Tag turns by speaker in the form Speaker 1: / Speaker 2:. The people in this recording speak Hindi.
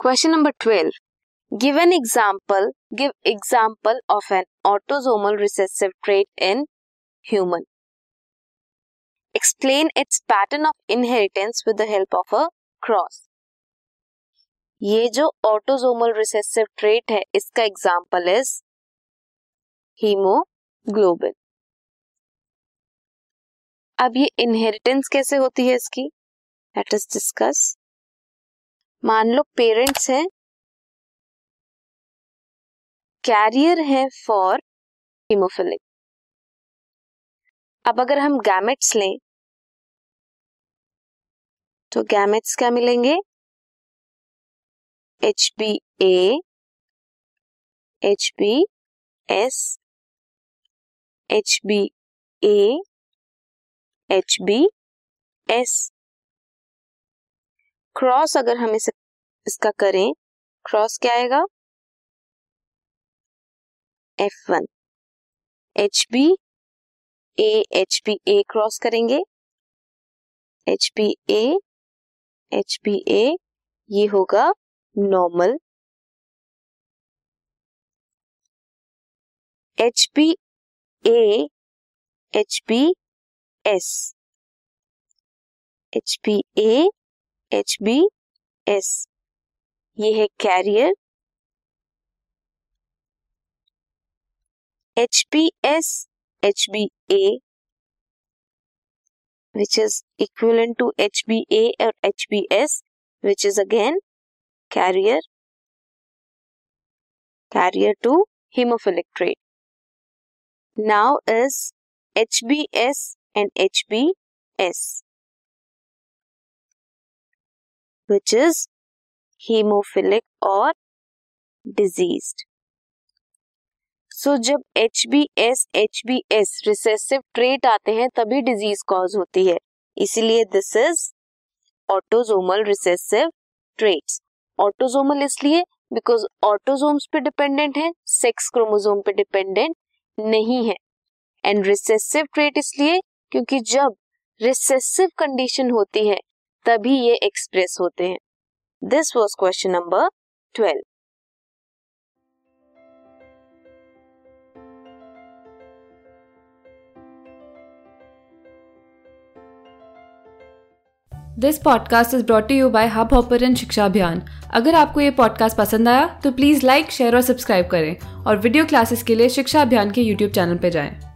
Speaker 1: Question number twelve give an example give example of an autosomal recessive trait in human explain its pattern of inheritance with the help of a cross ये जो ऑटोजोमल रिसेसिव ट्रेट है, इसका एग्ज़ाम्पल इज़ हीमोग्लोबिन अब ये इनहेरिटेंस कैसे होती है इसकी? लेट अस डिस्कस मान लो पेरेंट्स हैं। कैरियर है फॉर हीमोफिलिक अब अगर हम गैमेट्स लें तो गैमेट्स क्या मिलेंगे? H B A H B S H B A H B S cross अगर हम इसे, इसका करें क्रॉस क्या आएगा? F one H B A H B A cross करेंगे। H B A H B A ये होगा normal H B A H B S H B A H B S ये है carrier H B S H B A which is equal to H B A और H B S which is again carrier carrier to hemophilic trait now is H B S and H B HBS, which is hemophilic or diseased. So जब H B S H B S recessive trait आते हैं, तभी डिज़ीज़ कॉज होती है। इसीलिए this is autosomal recessive traits autosomal इसलिए बिकॉज़ ऑटोजोम्स पे डिपेंडेंट है सेक्स क्रोमोजोम पे डिपेंडेंट नहीं है। एंड रिसेसिव ट्रेट इसलिए क्योंकि जब रिसेसिव कंडीशन होती है तभी ये एक्सप्रेस होते हैं। This was question number twelve
Speaker 2: this podcast is brought you by Hubhopper Shiksha Abhiyan अगर आपको ये पॉडकास्ट पसंद आया तो प्लीज़ लाइक शेयर और सब्सक्राइब करें और वीडियो क्लासेस के लिए शिक्षा अभियान के यूट्यूब चैनल पर जाएँ।